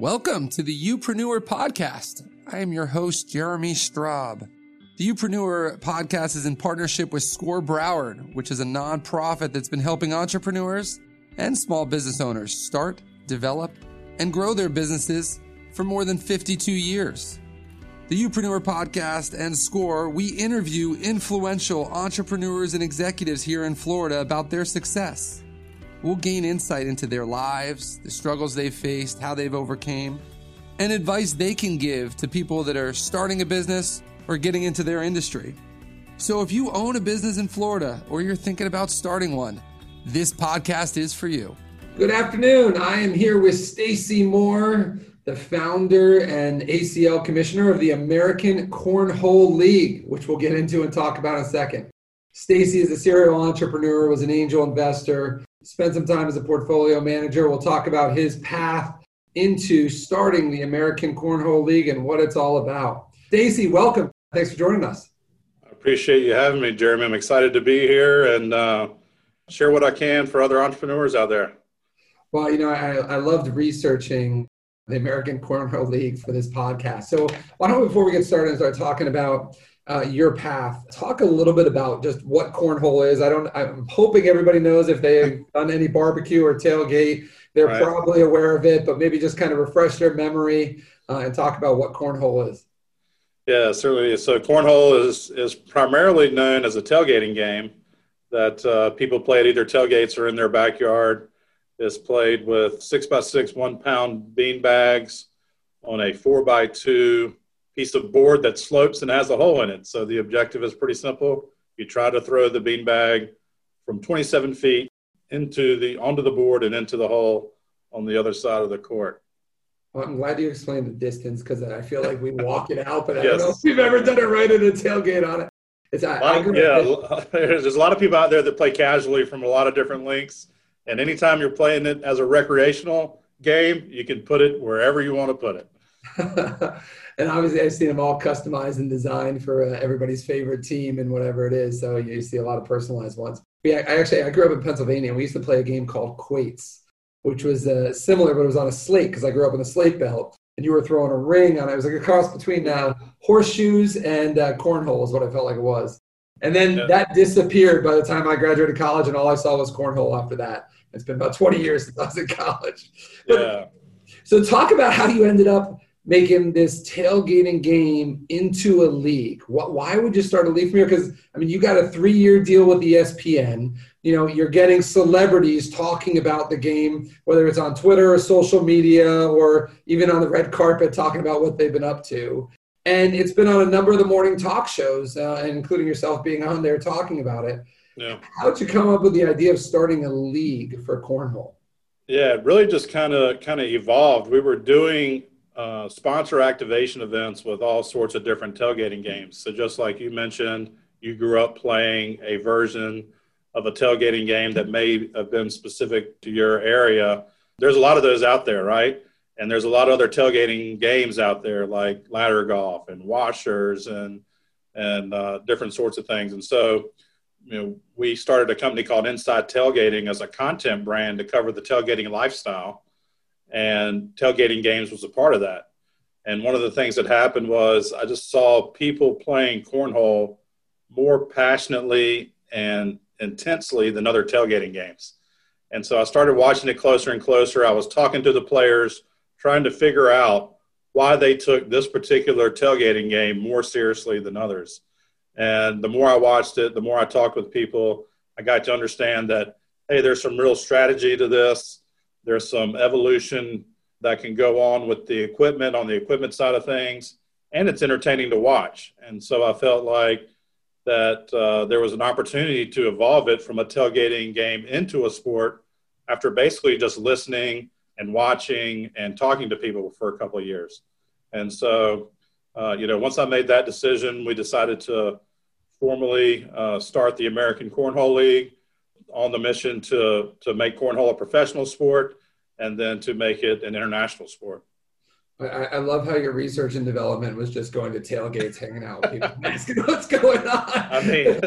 Welcome to the Youpreneur Podcast. I am your host, Jeremy Straub. The Youpreneur Podcast is in partnership with Score Broward, which is a nonprofit that's been helping entrepreneurs and small business owners start, develop, and grow their businesses for more than 52 years. The Youpreneur Podcast and Score, we interview influential entrepreneurs and executives here in Florida about their success. We'll gain insight into their lives, the struggles they've faced, how they've overcame, and advice they can give to people that are starting a business or getting into their industry. So if you own a business in Florida or you're thinking about starting one, this podcast is for you. Good afternoon. I am here with Stacy Moore, the founder and ACL commissioner of the American Cornhole League, which we'll get into and talk about in a second. Stacy is a serial entrepreneur, was an angel investor, spent some time as a portfolio manager. We'll talk about his path into starting the American Cornhole League and what it's all about. Stacy, welcome. Thanks for joining us. I appreciate you having me, Jeremy. I'm excited to be here and uh, share what I can for other entrepreneurs out there. Well, you know, I, I loved researching the American Cornhole League for this podcast. So, why don't we, before we get started and start talking about uh, your path, talk a little bit about just what cornhole is. I don't. I'm hoping everybody knows if they've done any barbecue or tailgate, they're right. probably aware of it. But maybe just kind of refresh their memory uh, and talk about what cornhole is. Yeah, certainly. So, cornhole is is primarily known as a tailgating game that uh, people play at either tailgates or in their backyard is played with six by six, one pound bean bags on a four by two piece of board that slopes and has a hole in it. So the objective is pretty simple. You try to throw the bean bag from 27 feet into the onto the board and into the hole on the other side of the court. Well, I'm glad you explained the distance because I feel like we walk it out, but I don't know if we've ever done it right at a tailgate on it. It's, I, I yeah, there's a lot of people out there that play casually from a lot of different links and anytime you're playing it as a recreational game, you can put it wherever you want to put it. and obviously, I've seen them all customized and designed for uh, everybody's favorite team and whatever it is. So you see a lot of personalized ones. Yeah, I actually I grew up in Pennsylvania. and We used to play a game called Quoits, which was uh, similar, but it was on a slate because I grew up in the slate belt. And you were throwing a ring on it. It was like a cross between uh, horseshoes and uh, cornhole, is what I felt like it was. And then yeah. that disappeared by the time I graduated college, and all I saw was cornhole after that. It's been about 20 years since I was in college. yeah. So talk about how you ended up making this tailgating game into a league. What, why would you start a league from here? Because I mean, you got a three-year deal with ESPN. You know, you're getting celebrities talking about the game, whether it's on Twitter or social media, or even on the red carpet, talking about what they've been up to. And it's been on a number of the morning talk shows, uh, including yourself being on there talking about it. Yeah. How'd you come up with the idea of starting a league for cornhole? Yeah, it really just kind of kind of evolved. We were doing uh, sponsor activation events with all sorts of different tailgating games. So just like you mentioned, you grew up playing a version of a tailgating game that may have been specific to your area. There's a lot of those out there, right? And there's a lot of other tailgating games out there like ladder golf and washers and and uh, different sorts of things. And so you know, we started a company called Inside Tailgating as a content brand to cover the tailgating lifestyle, and tailgating games was a part of that. And one of the things that happened was I just saw people playing cornhole more passionately and intensely than other tailgating games. And so I started watching it closer and closer. I was talking to the players, trying to figure out why they took this particular tailgating game more seriously than others. And the more I watched it, the more I talked with people, I got to understand that, hey, there's some real strategy to this. There's some evolution that can go on with the equipment on the equipment side of things, and it's entertaining to watch. And so I felt like that uh, there was an opportunity to evolve it from a tailgating game into a sport after basically just listening and watching and talking to people for a couple of years. And so uh, you know, once I made that decision, we decided to formally uh, start the American Cornhole League on the mission to, to make cornhole a professional sport and then to make it an international sport. I, I love how your research and development was just going to tailgates, hanging out with people, asking what's going on. I mean,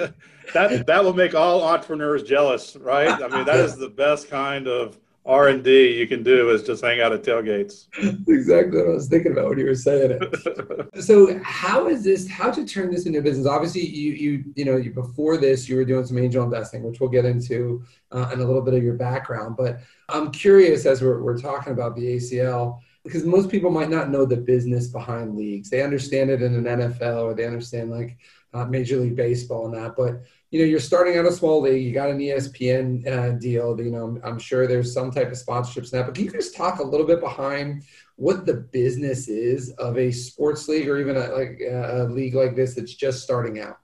that that will make all entrepreneurs jealous, right? I mean, that is the best kind of R and D you can do is just hang out at tailgates. exactly what I was thinking about when you were saying it. so how is this? How to turn this into a business? Obviously, you you you know you, before this you were doing some angel investing, which we'll get into uh, in a little bit of your background. But I'm curious as we're we're talking about the ACL because most people might not know the business behind leagues. They understand it in an NFL or they understand like uh, Major League Baseball and that, but you know, you're starting out a small league. You got an ESPN uh, deal. You know, I'm sure there's some type of sponsorships now. But can you just talk a little bit behind what the business is of a sports league or even a, like a league like this that's just starting out?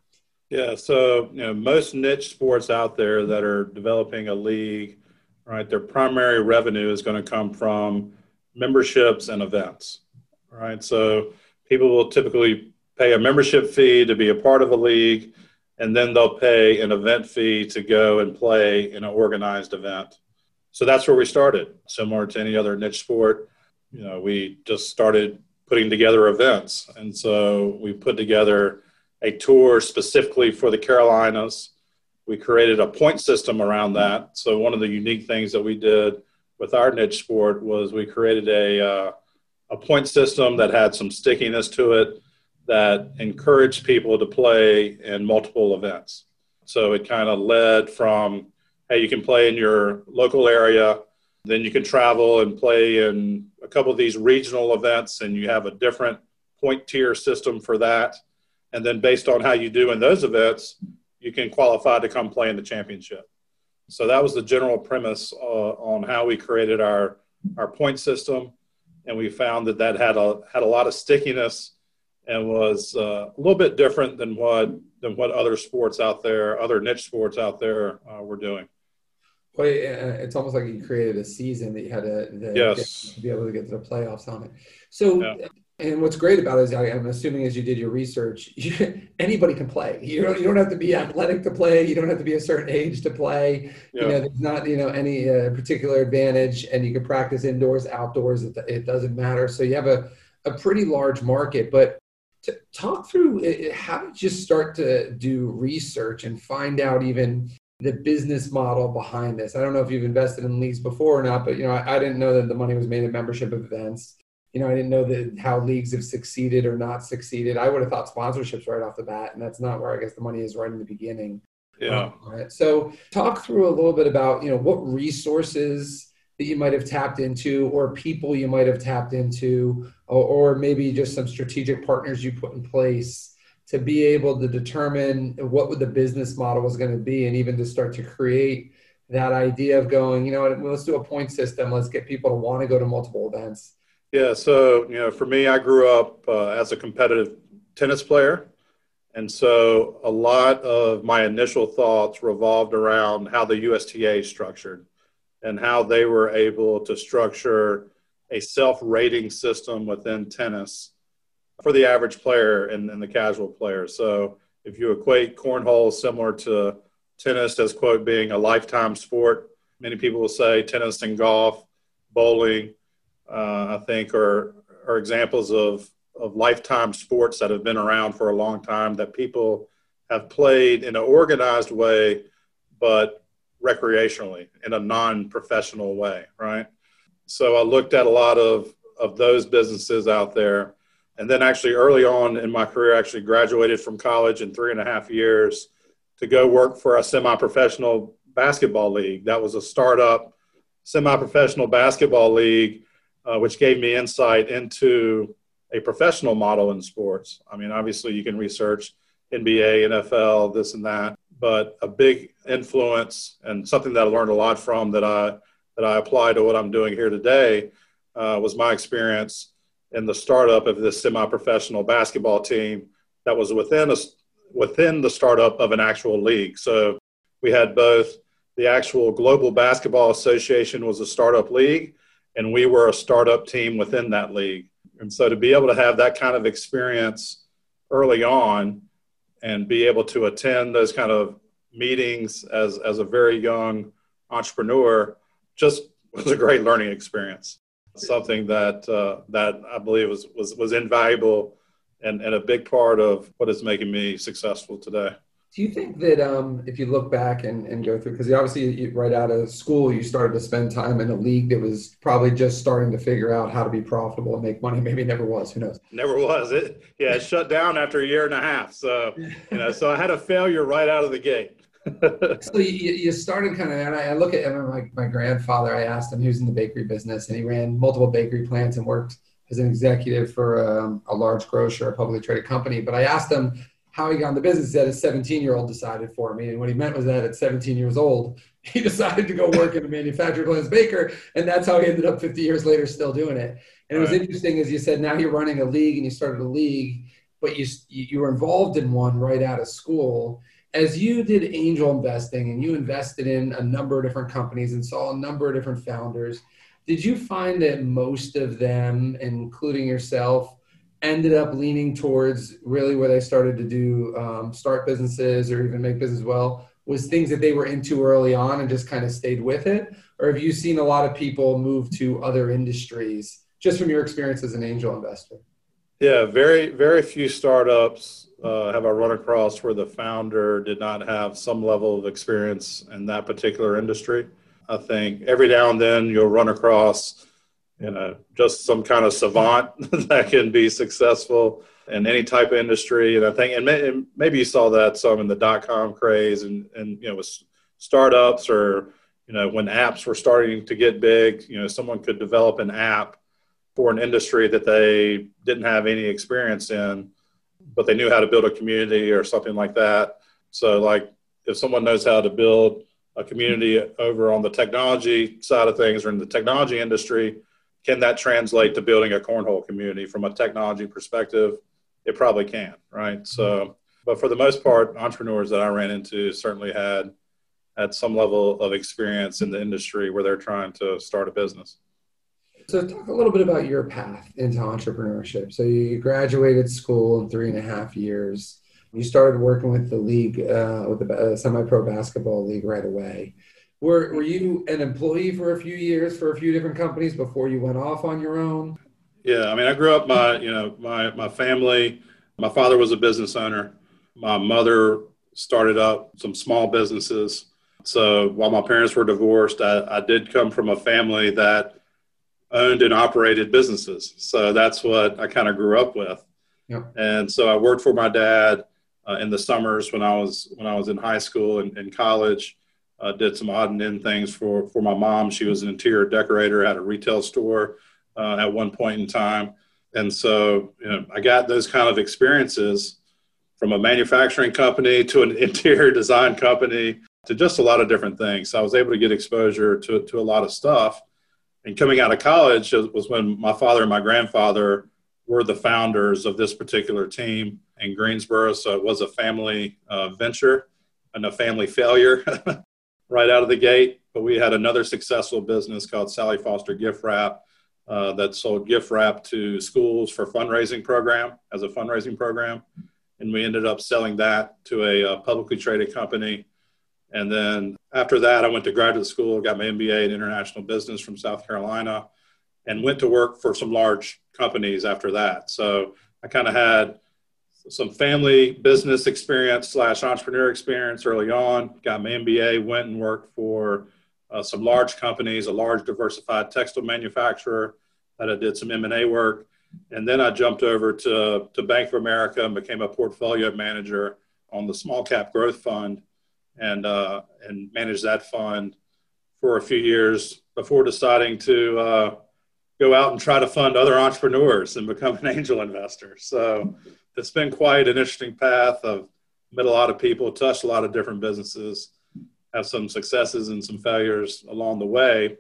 Yeah. So you know, most niche sports out there that are developing a league, right? Their primary revenue is going to come from memberships and events, right? So people will typically pay a membership fee to be a part of a league and then they'll pay an event fee to go and play in an organized event. So that's where we started. Similar to any other niche sport, you know, we just started putting together events, and so we put together a tour specifically for the Carolinas. We created a point system around that. So one of the unique things that we did with our niche sport was we created a uh, a point system that had some stickiness to it that encouraged people to play in multiple events. So it kind of led from, hey, you can play in your local area, then you can travel and play in a couple of these regional events, and you have a different point tier system for that. And then based on how you do in those events, you can qualify to come play in the championship. So that was the general premise uh, on how we created our our point system, and we found that that had a had a lot of stickiness and was uh, a little bit different than what than what other sports out there, other niche sports out there, uh, were doing. Well, it's almost like you created a season that you had to, yes. to be able to get to the playoffs on it. So, yeah. and what's great about it is, I, am assuming as you did your research, you, anybody can play. You don't, you don't have to be athletic to play. You don't have to be a certain age to play. Yeah. You know, there's not you know any uh, particular advantage, and you can practice indoors, outdoors. It, it doesn't matter. So you have a a pretty large market, but to talk through uh, uh, how did you start to do research and find out even the business model behind this? I don't know if you've invested in leagues before or not, but you know, I, I didn't know that the money was made in membership events. You know, I didn't know that how leagues have succeeded or not succeeded. I would have thought sponsorships right off the bat, and that's not where I guess the money is right in the beginning. Yeah. Right. So, talk through a little bit about you know what resources that you might have tapped into or people you might have tapped into or, or, maybe just some strategic partners you put in place to be able to determine what the business model was going to be and even to start to create that idea of going you know let's do a point system. Let's get people to want to go to multiple events. Yeah so you know for me i grew up uh, as a competitive tennis player. And so a lot of my initial thoughts revolved around how the USTA is structured and how they were able to structure a self-rating system within tennis for the average player and, and the casual player. So if you equate cornhole similar to tennis as quote being a lifetime sport, many people will say tennis and golf, bowling, uh, I think are are examples of of lifetime sports that have been around for a long time that people have played in an organized way, but recreationally in a non-professional way, right? So I looked at a lot of of those businesses out there, and then actually early on in my career, I actually graduated from college in three and a half years to go work for a semi-professional basketball league. That was a startup semi-professional basketball league, uh, which gave me insight into a professional model in sports. I mean, obviously, you can research NBA, NFL, this and that, but a big influence and something that I learned a lot from that I that I apply to what I'm doing here today uh, was my experience in the startup of this semi-professional basketball team that was within a within the startup of an actual league. So we had both the actual Global Basketball Association was a startup league, and we were a startup team within that league. And so to be able to have that kind of experience early on and be able to attend those kind of meetings as as a very young entrepreneur just was a great learning experience. Something that uh, that I believe was was was invaluable and, and a big part of what is making me successful today. Do you think that um, if you look back and, and go through, because obviously you, right out of school, you started to spend time in a league that was probably just starting to figure out how to be profitable and make money. Maybe never was. Who knows? Never was. It yeah, it shut down after a year and a half. So you know, so I had a failure right out of the gate. so you, you started kind of, and I, I look at I my, my grandfather. I asked him who's in the bakery business, and he ran multiple bakery plants and worked as an executive for um, a large grocer, a publicly traded company. But I asked him how he got into business. He said a 17 year old decided for me. And what he meant was that at 17 years old, he decided to go work in a manufacturer plants baker. And that's how he ended up 50 years later still doing it. And it was right. interesting, as you said, now you're running a league and you started a league, but you, you were involved in one right out of school. As you did angel investing and you invested in a number of different companies and saw a number of different founders, did you find that most of them, including yourself, ended up leaning towards really where they started to do um, start businesses or even make business well was things that they were into early on and just kind of stayed with it. Or have you seen a lot of people move to other industries just from your experience as an angel investor? Yeah very very few startups uh, have i run across where the founder did not have some level of experience in that particular industry. I think every now and then you'll run across you uh, know, just some kind of savant that can be successful in any type of industry. And I think, and, may, and maybe you saw that some in the dot com craze and, and, you know, with startups or, you know, when apps were starting to get big, you know, someone could develop an app for an industry that they didn't have any experience in, but they knew how to build a community or something like that. So, like, if someone knows how to build a community over on the technology side of things or in the technology industry, can that translate to building a cornhole community from a technology perspective? It probably can, right? So, but for the most part, entrepreneurs that I ran into certainly had had some level of experience in the industry where they're trying to start a business. So, talk a little bit about your path into entrepreneurship. So, you graduated school in three and a half years. You started working with the league, uh, with the uh, semi-pro basketball league right away. Were Were you an employee for a few years for a few different companies before you went off on your own? Yeah, I mean, I grew up. My you know my my family. My father was a business owner. My mother started up some small businesses. So while my parents were divorced, I, I did come from a family that owned and operated businesses. So that's what I kind of grew up with. Yep. And so I worked for my dad uh, in the summers when I was when I was in high school and, and college uh, did some odd and end things for for my mom. She was an interior decorator, had a retail store uh, at one point in time, and so you know, I got those kind of experiences from a manufacturing company to an interior design company to just a lot of different things. So I was able to get exposure to to a lot of stuff. And coming out of college was when my father and my grandfather were the founders of this particular team in Greensboro. So it was a family uh, venture and a family failure. right out of the gate. But we had another successful business called Sally Foster Gift Wrap uh, that sold gift wrap to schools for fundraising program as a fundraising program, and we ended up selling that to a, uh, publicly traded company. And then after that, I went to graduate school, got my MBA in international business from South Carolina, and went to work for some large companies after that. So I kind of had some family business experience slash entrepreneur experience early on. Got my MBA, went and worked for uh, some large companies, a large diversified textile manufacturer that I did some M&A work. And then I jumped over to, to Bank of America and became a portfolio manager on the small cap growth fund and, uh, and managed that fund for a few years before deciding to uh, go out and try to fund other entrepreneurs and become an angel investor. So it's been quite an interesting path. I've met a lot of people, touched a lot of different businesses, have some successes and some failures along the way.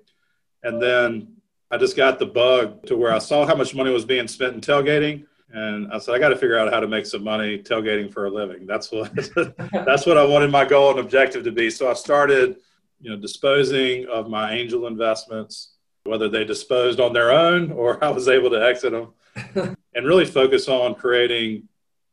And then I just got the bug to where I saw how much money was being spent in tailgating. And I said, I got to figure out how to make some money tailgating for a living. That's what that's what I wanted my goal and objective to be. So I started, you know, disposing of my angel investments, whether they disposed on their own or I was able to exit them, and really focus on creating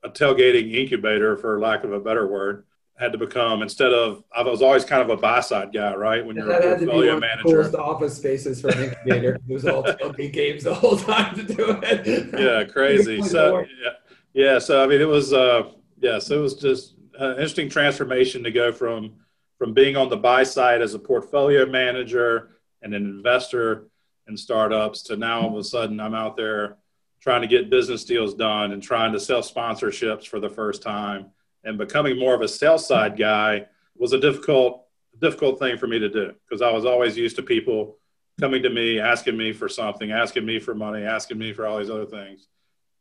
a tailgating incubator, for lack of a better word, had to become instead of I was always kind of a buy side guy, right? When you're that a portfolio manager, the office spaces for an incubator. it was all tailgate games the whole time to do it. Yeah, crazy. so yeah, yeah. So I mean, it was uh, yes, it was just an interesting transformation to go from from being on the buy side as a portfolio manager and an investor in startups to now all of a sudden I'm out there trying to get business deals done and trying to sell sponsorships for the first time. And becoming more of a sales side guy was a difficult difficult thing for me to do because I was always used to people coming to me asking me for something asking me for money asking me for all these other things.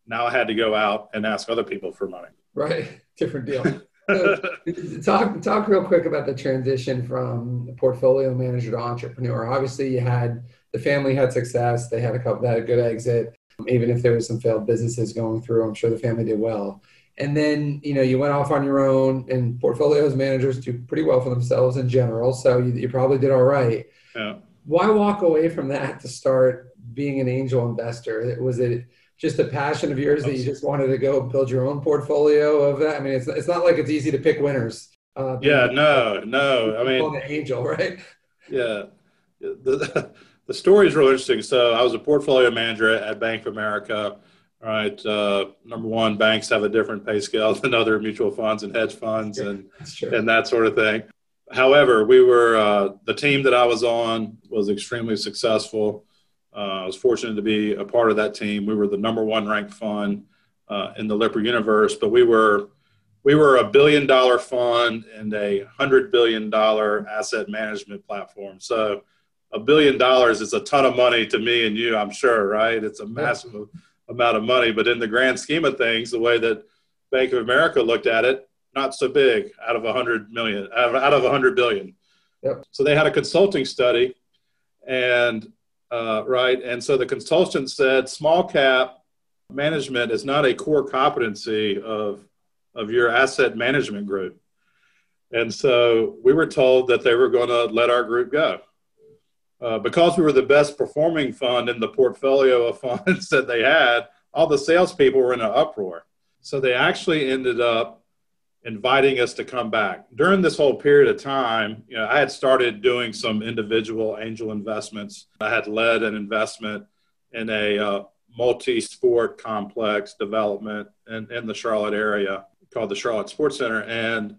Now I had to go out and ask other people for money. Right. Different deal talk talk real quick about the transition from portfolio manager to entrepreneur. Obviously, you had the family had success; they had a couple, they had a good exit. Even if there was some failed businesses going through, I'm sure the family did well. And then you know you went off on your own, and portfolios managers do pretty well for themselves in general. So you, you probably did all right. Yeah. Why walk away from that to start being an angel investor? Was it just a passion of yours that you just wanted to go build your own portfolio of that? I mean, it's, it's not like it's easy to pick winners. Uh, yeah, no, no. I mean, an angel, right? Yeah. The, the story is real interesting. So I was a portfolio manager at Bank of America. All right. Uh, number one, banks have a different pay scale than other mutual funds and hedge funds and, and that sort of thing. However, we were, uh, the team that I was on was extremely successful. Uh, I was fortunate to be a part of that team. We were the number one ranked fund uh, in the Lipper universe, but we were we were a billion dollar fund and a hundred billion dollar asset management platform. So a billion dollars is a ton of money to me and you, I'm sure, right? It's a massive yeah. amount of money, but in the grand scheme of things, the way that Bank of America looked at it, not so big out of a hundred million, out of a hundred billion. Yep. So they had a consulting study and uh, right? And so the consultant said small cap management is not a core competency of, of your asset management group. And so we were told that they were going to let our group go. Uh, because we were the best performing fund in the portfolio of funds that they had, all the salespeople were in an uproar. So they actually ended up inviting us to come back. During this whole period of time, you know, I had started doing some individual angel investments. I had led an investment in a uh, multi-sport complex development in, in the Charlotte area called the Charlotte Sports Center, and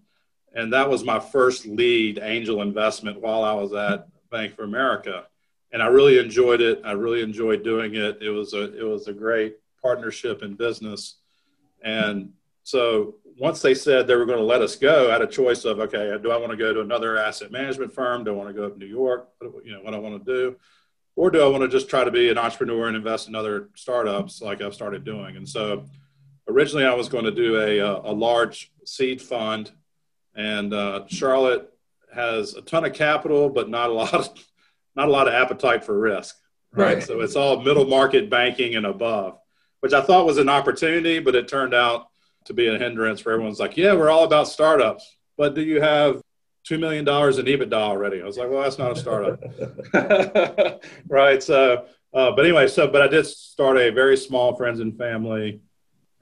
and that was my first lead angel investment while I was at Bank of America, and I really enjoyed it. I really enjoyed doing it. It was a it was a great partnership in business, and so once they said they were going to let us go, I had a choice of okay, do I want to go to another asset management firm? Do I want to go up to New York? You know what I want to do, or do I want to just try to be an entrepreneur and invest in other startups like I've started doing? And so originally I was going to do a a large seed fund, and uh, Charlotte has a ton of capital, but not a lot of not a lot of appetite for risk. Right. right. So it's all middle market banking and above, which I thought was an opportunity, but it turned out to be a hindrance for everyone's like, yeah, we're all about startups, but do you have $2 million in EBITDA already? I was like, well, that's not a startup. right. So, uh, but anyway, so, but I did start a very small friends and family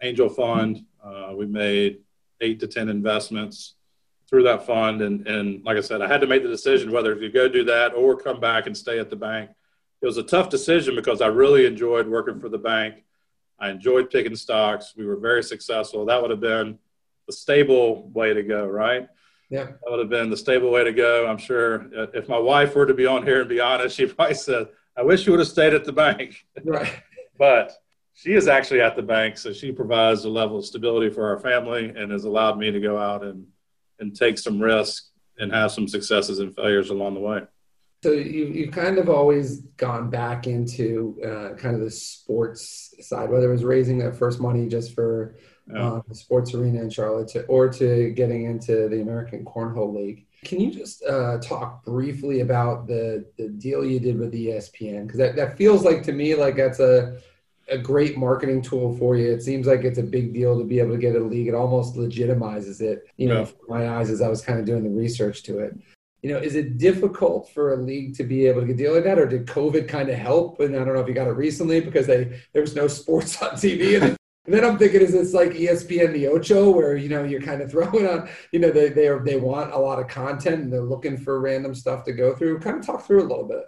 angel fund. Uh, we made eight to 10 investments through that fund. And, and like I said, I had to make the decision whether to go do that or come back and stay at the bank. It was a tough decision because I really enjoyed working for the bank. I enjoyed picking stocks. We were very successful. That would have been the stable way to go, right? Yeah. That would have been the stable way to go. I'm sure if my wife were to be on here and be honest, she probably said, I wish you would have stayed at the bank. Right. but she is actually at the bank, so she provides a level of stability for our family and has allowed me to go out and, and take some risks and have some successes and failures along the way. So you you've kind of always gone back into uh, kind of the sports side, whether it was raising that first money just for uh, the sports arena in Charlotte, to, or to getting into the American Cornhole League. Can you just uh, talk briefly about the the deal you did with ESPN? Because that, that feels like to me like that's a a great marketing tool for you. It seems like it's a big deal to be able to get a league. It almost legitimizes it, you know, yeah. my eyes as I was kind of doing the research to it you know, is it difficult for a league to be able to deal with that, or did COVID kind of help? And I don't know if you got it recently because they there was no sports on TV. And, then I'm thinking, is this like ESPN the Ocho, where you know you're kind of throwing on, you know, they they are, they want a lot of content and they're looking for random stuff to go through. Kind of talk through a little bit.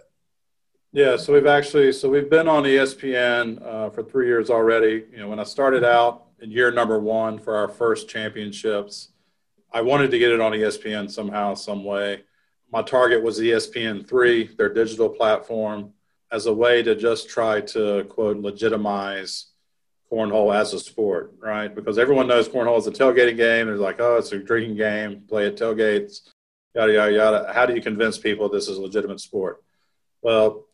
Yeah, so we've actually so we've been on ESPN uh, for three years already. You know, when I started out in year number one for our first championships I wanted to get it on ESPN somehow, some way. My target was ESPN3, their digital platform, as a way to just try to, quote, legitimize cornhole as a sport, right? Because everyone knows cornhole is a tailgating game. They're like, oh, it's a drinking game, play at tailgates, yada, yada, yada. How do you convince people this is a legitimate sport? Well,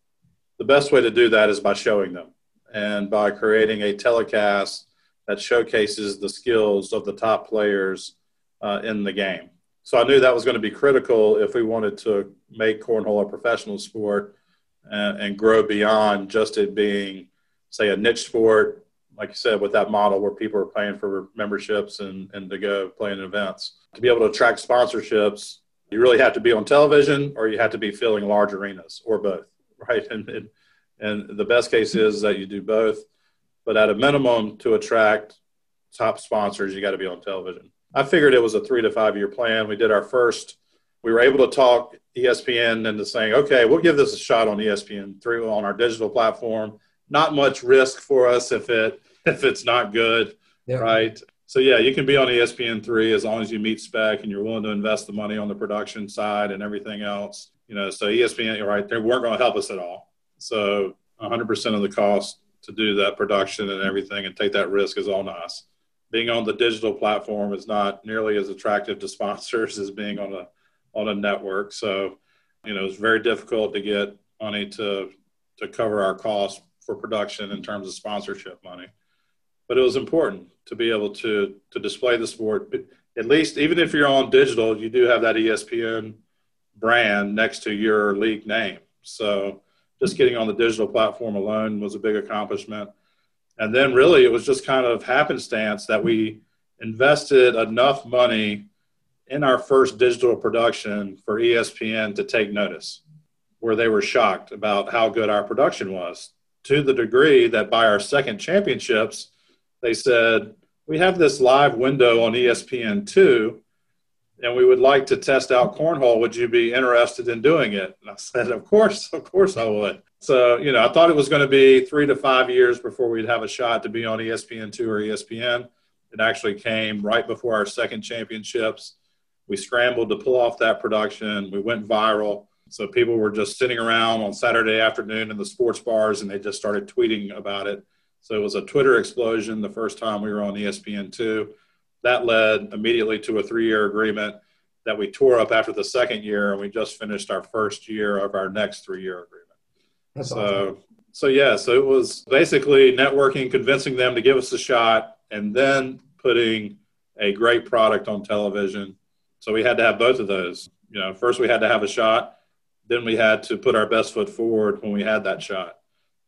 the best way to do that is by showing them and by creating a telecast that showcases the skills of the top players uh, in the game. So I knew that was going to be critical if we wanted to make cornhole a professional sport and, and grow beyond just it being, say, a niche sport like you said, with that model where people are paying for memberships and, and to go play in events. To be able to attract sponsorships, you really have to be on television or you have to be filling large arenas or both, right? And, and, and the best case is that you do both. But at a minimum, to attract top sponsors, you got to be on television. I figured it was a three to five year plan. We did our first, we were able to talk ESPN into saying, okay, we'll give this a shot on ESPN through on our digital platform not much risk for us if it if it's not good, yeah. right? So yeah, you can be on ESPN three as long as you meet spec and you're willing to invest the money on the production side and everything else. You know, so ESPN, right? They weren't going to help us at all. So 100% of the cost to do that production and everything and take that risk is on us. Being on the digital platform is not nearly as attractive to sponsors as being on a on a network. So, you know, it's very difficult to get money to to cover our costs for production in terms of sponsorship money. But it was important to be able to to display the sport. At least, even if you're on digital, you do have that ESPN brand next to your league name. So just getting on the digital platform alone was a big accomplishment. And then really it was just kind of happenstance that we invested enough money in our first digital production for ESPN to take notice, where they were shocked about how good our production was to the degree that by our second championships, they said, We have this live window on ESPN2, and we would like to test out cornhole. Would you be interested in doing it? And I said, Of course, of course I would. So, you know, I thought it was going to be three to five years before we'd have a shot to be on ESPN2 or ESPN. It actually came right before our second championships. We scrambled to pull off that production. We went viral so people were just sitting around on Saturday afternoon in the sports bars and they just started tweeting about it. So it was a Twitter explosion the first time we were on ESPN2. That led immediately to a three year agreement that we tore up after the second year and we just finished our first year of our next three year agreement. That's so, awesome. so yeah, so it was basically networking, convincing them to give us a shot, and then putting a great product on television. So we had to have both of those. You know, first we had to have a shot, then we had to put our best foot forward when we had that shot.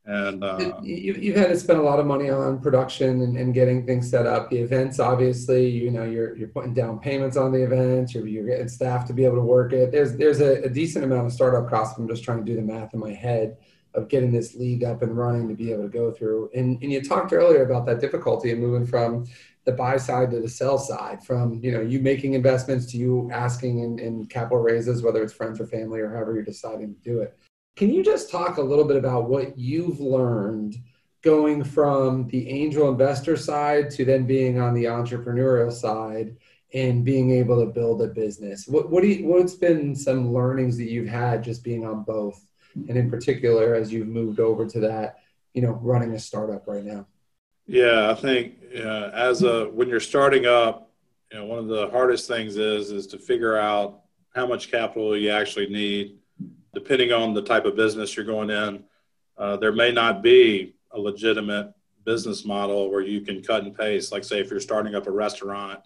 And uh, you, you've had to spend a lot of money on production and, and, getting things set up. The events, obviously, you know, you're you're putting down payments on the events. You're, you're getting staff to be able to work it. There's there's a, a decent amount of startup costs. I'm just trying to do the math in my head of getting this league up and running to be able to go through. And and you talked earlier about that difficulty of moving from the buy side to the sell side from you know you making investments to you asking in, in capital raises whether it's friends or family or however you're deciding to do it can you just talk a little bit about what you've learned going from the angel investor side to then being on the entrepreneurial side and being able to build a business? What, what do you, what's been some learnings that you've had just being on both? And in particular as you've moved over to that you know running a startup right now. Yeah, I think uh, as a when you're starting up, you know, one of the hardest things is is to figure out how much capital you actually need, depending on the type of business you're going in. Uh, there may not be a legitimate business model where you can cut and paste. Like, say, if you're starting up a restaurant,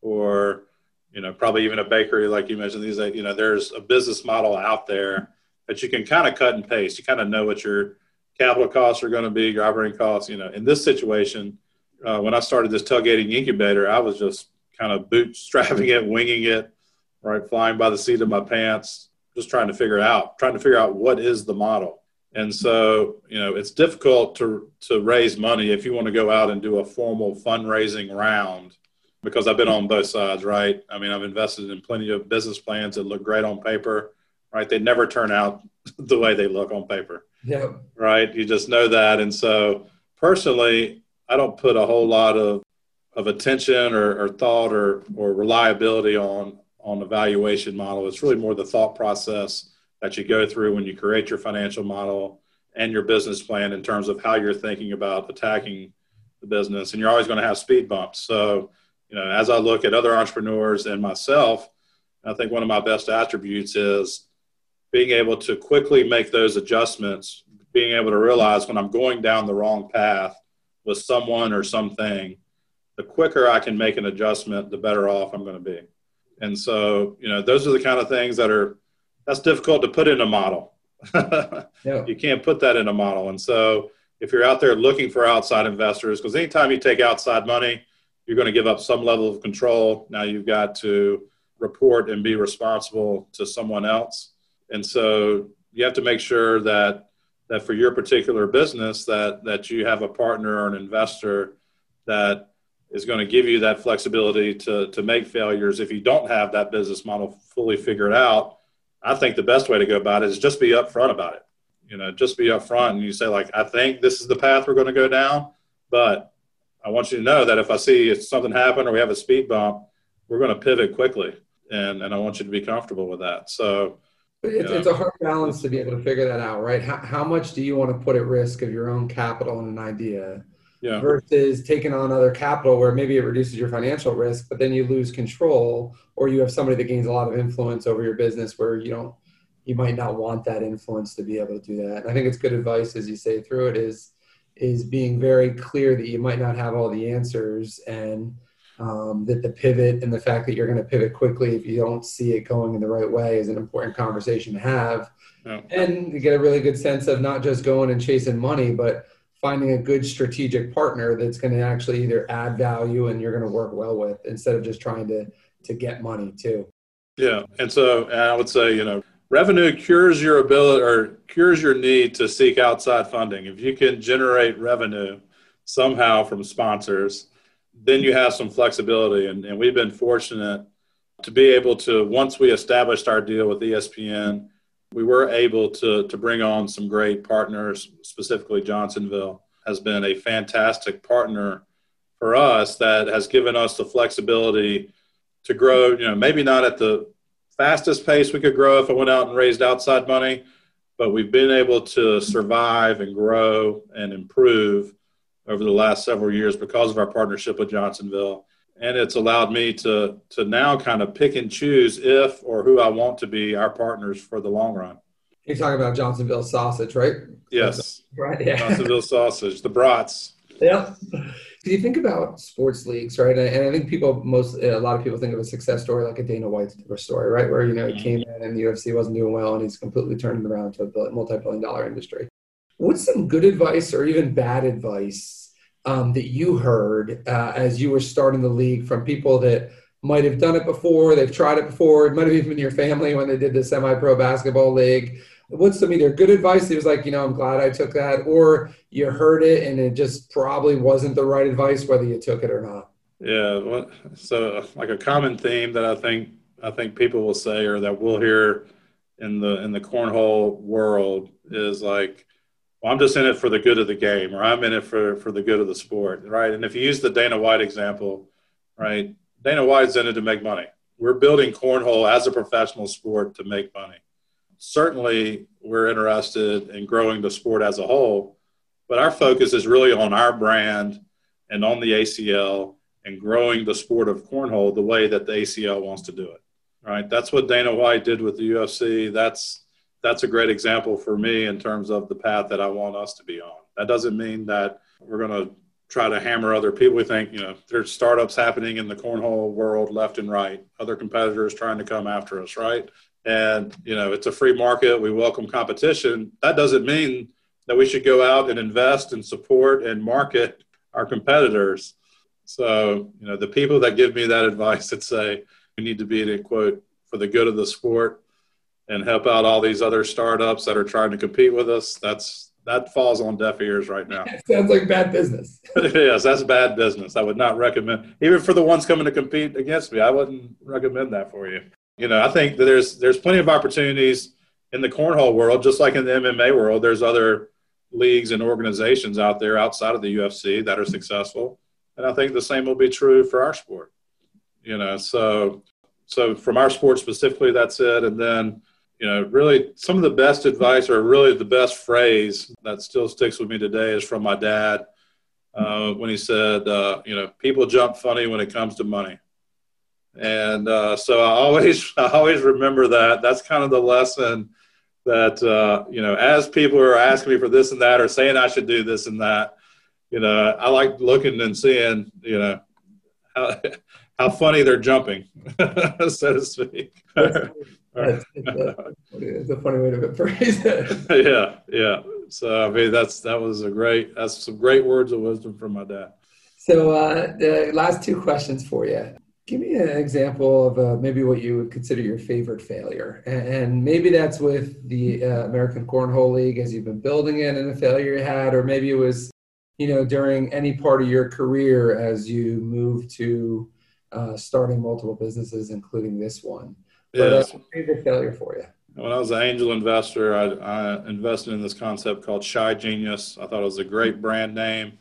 or you know, probably even a bakery, like you mentioned, these, you know, there's a business model out there that you can kind of cut and paste. You kind of know what you're capital costs are going to be, your operating costs. You know, in this situation, uh, when I started this tailgating incubator, I was just kind of bootstrapping it, winging it, right, flying by the seat of my pants, just trying to figure out, trying to figure out what is the model. And so, you know, it's difficult to to raise money if you want to go out and do a formal fundraising round because I've been on both sides, right? I mean, I've invested in plenty of business plans that look great on paper, right? They never turn out the way they look on paper. Yeah. Right. You just know that. And so personally, I don't put a whole lot of of attention or, or thought or, or reliability on on the valuation model. It's really more the thought process that you go through when you create your financial model and your business plan in terms of how you're thinking about attacking the business. And you're always going to have speed bumps. So, you know, as I look at other entrepreneurs and myself, I think one of my best attributes is being able to quickly make those adjustments, being able to realize when I'm going down the wrong path with someone or something, the quicker I can make an adjustment, the better off I'm going to be. And so, you know, those are the kind of things that are that's difficult to put in a model. yeah. You can't put that in a model. And so, if you're out there looking for outside investors, because anytime you take outside money, you're going to give up some level of control. Now you've got to report and be responsible to someone else. And so you have to make sure that that for your particular business that that you have a partner or an investor that is going to give you that flexibility to, to make failures if you don't have that business model fully figured out. I think the best way to go about it is just be upfront about it. You know, just be upfront and you say, like, I think this is the path we're going to go down, but I want you to know that if I see if something happen or we have a speed bump, we're going to pivot quickly. And, and I want you to be comfortable with that. So, it's, it's, a hard balance to be able to figure that out, right? How, how much do you want to put at risk of your own capital and an idea? Yeah. versus taking on other capital where maybe it reduces your financial risk, but then you lose control or you have somebody that gains a lot of influence over your business where you don't, you might not want that influence to be able to do that. And I think it's good advice as you say through it is, is being very clear that you might not have all the answers and um, that the pivot and the fact that you're going to pivot quickly if you don't see it going in the right way is an important conversation to have. Yeah. And you get a really good sense of not just going and chasing money, but finding a good strategic partner that's going to actually either add value and you're going to work well with instead of just trying to to get money too. Yeah, and so and I would say you know revenue cures your ability or cures your need to seek outside funding. If you can generate revenue somehow from sponsors, then you have some flexibility. And, and we've been fortunate to be able to once we established our deal with ESPN we were able to, to bring on some great partners, specifically Johnsonville has been a fantastic partner for us that has given us the flexibility to grow, you know, maybe not at the fastest pace we could grow if I went out and raised outside money, but we've been able to survive and grow and improve over the last several years because of our partnership with Johnsonville and it's allowed me to to now kind of pick and choose if or who I want to be our partners for the long run. You're talking about Johnsonville sausage, right? Yes. Right. Yeah. Johnsonville sausage, the brats. Yeah. Do you think about sports leagues, right? And I think people, most, a lot of people think of a success story like a Dana White story, right? Where, you know, he mm-hmm. came in and the UFC wasn't doing well and he's completely turned it around to a multi billion dollar industry. What's some good advice or even bad advice um, that you heard uh, as you were starting the league from people that might have done it before, they've tried it before, it might have even been your family when they did the semi-pro basketball league. What's some either good advice? It was like, you know, I'm glad I took that, or you heard it and it just probably wasn't the right advice, whether you took it or not. Yeah, so like a common theme that I think I think people will say or that we'll hear in the in the cornhole world is like well, I'm just in it for the good of the game, or I'm in it for, for the good of the sport, right? And if you use the Dana White example, right, Dana White's in it to make money. We're building cornhole as a professional sport to make money. Certainly, we're interested in growing the sport as a whole, but our focus is really on our brand and on the ACL and growing the sport of cornhole the way that the ACL wants to do it. Right? That's what Dana White did with the UFC. That's that's a great example for me in terms of the path that I want us to be on. That doesn't mean that we're going to try to hammer other people. We think, you know, there's startups happening in the cornhole world left and right, other competitors trying to come after us, right? And, you know, it's a free market. We welcome competition. That doesn't mean that we should go out and invest and support and market our competitors. So, you know, the people that give me that advice that say we need to be, in quote, for the good of the sport, and help out all these other startups that are trying to compete with us. That's that falls on deaf ears right now. Sounds like bad business. yes, that's bad business. I would not recommend, even for the ones coming to compete against me. I wouldn't recommend that for you. You know, I think that there's there's plenty of opportunities in the cornhole world, just like in the MMA world. There's other leagues and organizations out there outside of the UFC that are successful. and I think the same will be true for our sport. You know, so so from our sport specifically, that's it. And then, you know, really some of the best advice or really the best phrase that still sticks with me today is from my dad uh, when he said, uh, you know, people jump funny when it comes to money. And uh, so I always, I always remember that. That's kind of the lesson that, uh, you know, as people are asking me for this and that or saying I should do this and that, you know, I like looking and seeing, you know, how, how funny they're jumping, so to speak. It's, a, it's, a, funny way to phrase it. yeah, yeah. So I mean, that's that was a great. That's some great words of wisdom from my dad. So uh, the last two questions for you. Give me an example of uh, maybe what you would consider your favorite failure, and maybe that's with the uh, American Cornhole League as you've been building it, and a failure you had, or maybe it was, you know, during any part of your career as you moved to uh, starting multiple businesses, including this one. But yes. uh, favorite failure for you? When I was an angel investor, I, I, invested in this concept called Shy Genius. I thought it was a great brand name.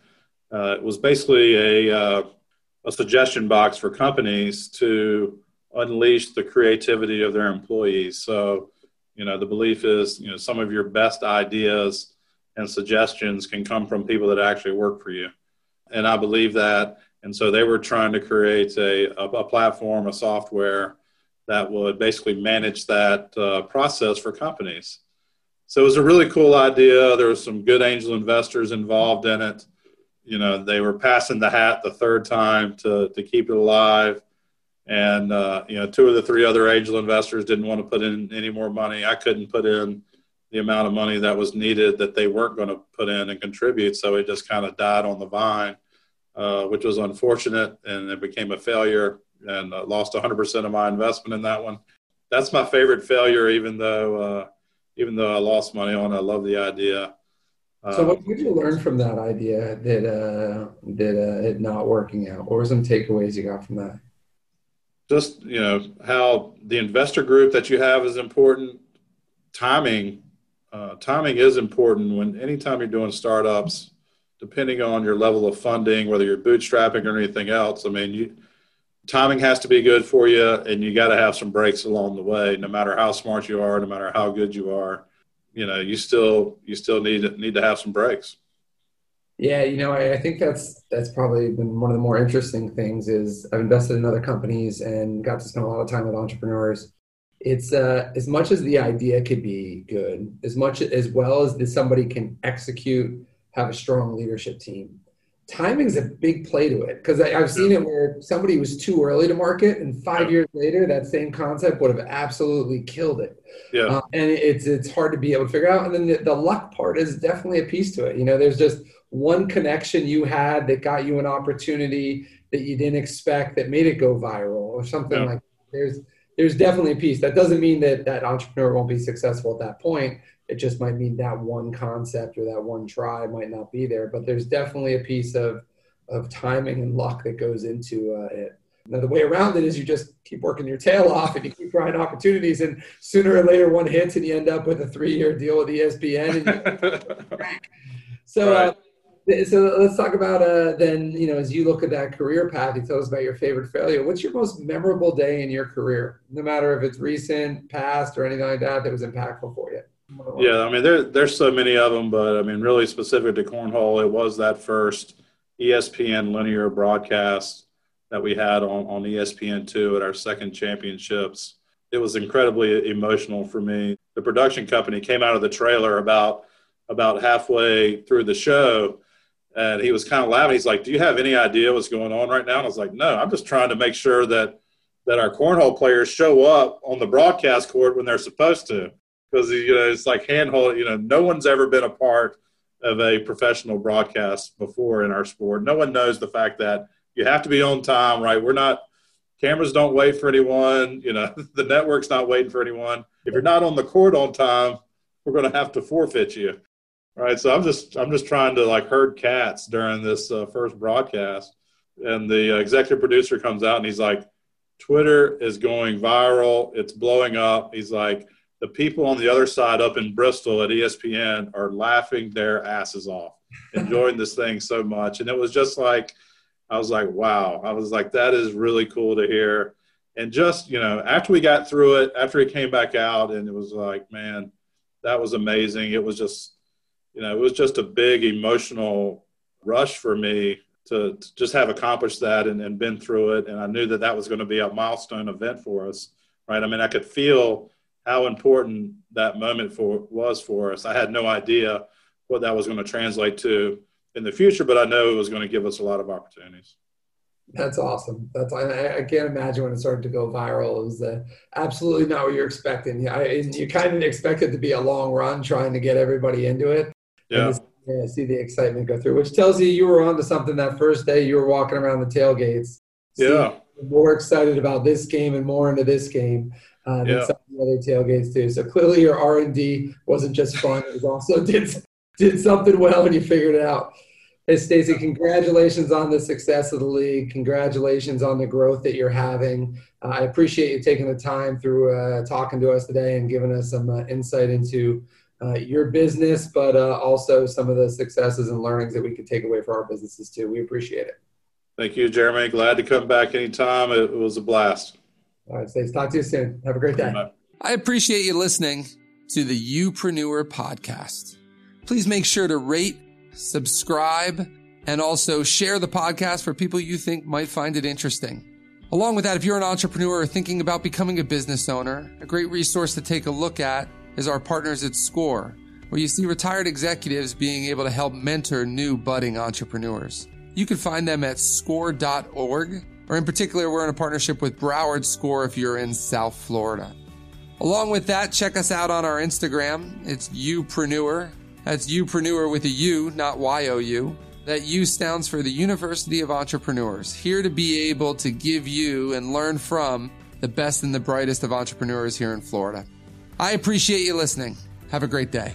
Uh, it was basically a, uh, a suggestion box for companies to unleash the creativity of their employees. So, you know, the belief is, you know, some of your best ideas and suggestions can come from people that actually work for you. And I believe that and so they were trying to create a, a, a platform, a software that would basically manage that uh, process for companies. So it was a really cool idea. There was some good angel investors involved in it. You know, they were passing the hat the third time to, to keep it alive. And, uh, you know, two of the three other angel investors didn't want to put in any more money. I couldn't put in the amount of money that was needed that they weren't going to put in and contribute. So it just kind of died on the vine. Uh, which was unfortunate, and it became a failure, and uh, lost 100% of my investment in that one. That's my favorite failure, even though uh, even though I lost money on. it, I love the idea. so, what did you learn from that idea that uh, that uh, it not working out? What were some takeaways you got from that? Just you know how the investor group that you have is important. Timing, timing is important when anytime you're doing startups depending on your level of funding, whether you're bootstrapping or anything else. I mean, you, timing has to be good for you, and you got to have some breaks along the way. No matter how smart you are, no matter how good you are, you know, you still you still need need to have some breaks. Yeah, you know, I, I, think that's that's probably been one of the more interesting things. Is I've invested in other companies and got to spend a lot of time with entrepreneurs. It's uh, as much as the idea could be good, as much as well as that somebody can execute have a strong leadership team. Timing is a big play to it because I've seen it where somebody was too early to market, and five years later, that same concept would have absolutely killed it. Yeah, uh, and it's it's hard to be able to figure out. And then the, the luck part is definitely a piece to it. You know, there's just one connection you had that got you an opportunity that you didn't expect that made it go viral or something yeah. like. That. There's there's definitely a piece. That doesn't mean that that entrepreneur won't be successful at that point it just might mean that one concept or that one try might not be there. But there's definitely a piece of of timing and luck that goes into uh, it. Now the way around it is you just keep working your tail off and you keep trying opportunities, and sooner or later one hits and you end up with a three-year deal with ESPN. so, uh, right. uh, so let's talk about uh, then. You know, as you look at that career path, you tell us about your favorite failure. What's your most memorable day in your career, no matter if it's recent, past, or anything like that that was impactful for you? Yeah, I mean there there's so many of them, but I mean really specific to cornhole, it was that first ESPN linear broadcast that we had on, on ESPN two at our second championships. It was incredibly emotional for me. The production company came out of the trailer about about halfway through the show and he was kind of laughing. He's like, "Do you have any idea what's going on right now?" And I was like, "No, I'm just trying to make sure that that our cornhole players show up on the broadcast court when they're supposed to." Because you know it's like handhold. You know, no one's ever been a part of a professional broadcast before in our sport. No one knows the fact that you have to be on time, right? We're not cameras don't wait for anyone. You know, the network's not waiting for anyone. If you're not on the court on time, we're going to have to forfeit you, right? So I'm just I'm just trying to like herd cats during this uh, first broadcast, and the uh, executive producer comes out and he's like, Twitter is going viral. It's blowing up. He's like, the people on the other side up in Bristol at ESPN are laughing their asses off, enjoying this thing so much. And it was just like, I was like, wow. I was like, that is really cool to hear. And just, you know, after we got through it, after he came back out, and it was like, man, that was amazing. It was just, you know, it was just a big emotional rush for me to, to just have accomplished that and, and been through it. And I knew that that was going to be a milestone event for us, right? I mean, I could feel how important that moment for was for us. I had no idea what that was going to translate to in the future, but I know it was going to give us a lot of opportunities. That's awesome. That's I, I can't imagine when it started to go viral. It was uh, absolutely not what you're expecting. Yeah, you kind of expect it to be a long run, trying to get everybody into it. Yeah. Yeah, see the excitement go through, which tells you you were onto something that first day. You were walking around the tailgates. Yeah. More excited about this game and more into this game uh, yeah. The other tailgates too. So clearly, your R and D wasn't just fun; it was also did did something well, and you figured it out. Hey, Stacy, congratulations on the success of the league. Congratulations on the growth that you're having. Uh, I appreciate you taking the time through uh, talking to us today and giving us some uh, insight into uh, your business, but uh, also some of the successes and learnings that we could take away for our businesses too. We appreciate it. Thank you, Jeremy. Glad to come back anytime. It was a blast. All right, Stacy. Talk to you soon. Have a great day. I appreciate you listening to the UPreneur podcast. Please make sure to rate subscribe, and also share the podcast for people you think might find it interesting. Along with that, if you're an entrepreneur or thinking about becoming a business owner, a great resource to take a look at is our partners at SCORE, where you see retired executives being able to help mentor new budding entrepreneurs. You can find them at score.org, or in particular, we're in a partnership with Broward SCORE if you're in South Florida. Along with that, check us out on our Instagram. It's UPreneur, that's UPreneur with a U, not Y O U. That U stands for the University of Entrepreneurs, here to be able to give you and learn from the best and the brightest of entrepreneurs here in Florida. I appreciate you listening. Have a great day.